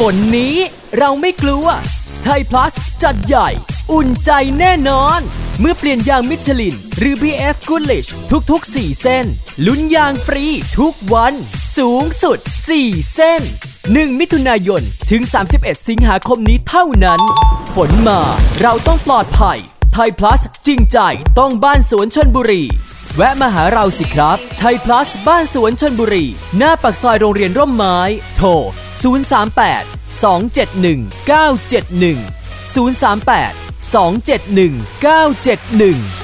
ฝนนี้เราไม่กลัว ไทยพลัสจัดใหญ่ อุ่นใจแน่นอน เมื่อเปลี่ยนยางมิชลิน หรือ BF Goodrich ทุกๆ 4 เส้น ลุ้นยางฟรีทุกวัน สูงสุด 4 เส้น 1 มิถุนายน ถึง 31 สิงหาคมนี้เท่านั้น ฝนมาเราต้องปลอดภัย ไทยพลัสจริงใจต้องบ้านสวนชนบุรี แวะมาหาเราสิครับ ไทยพลัสบ้านสวนชนบุรี หน้าปากซอยโรงเรียนร่มไม้ โทร 038 271 971 038 271 971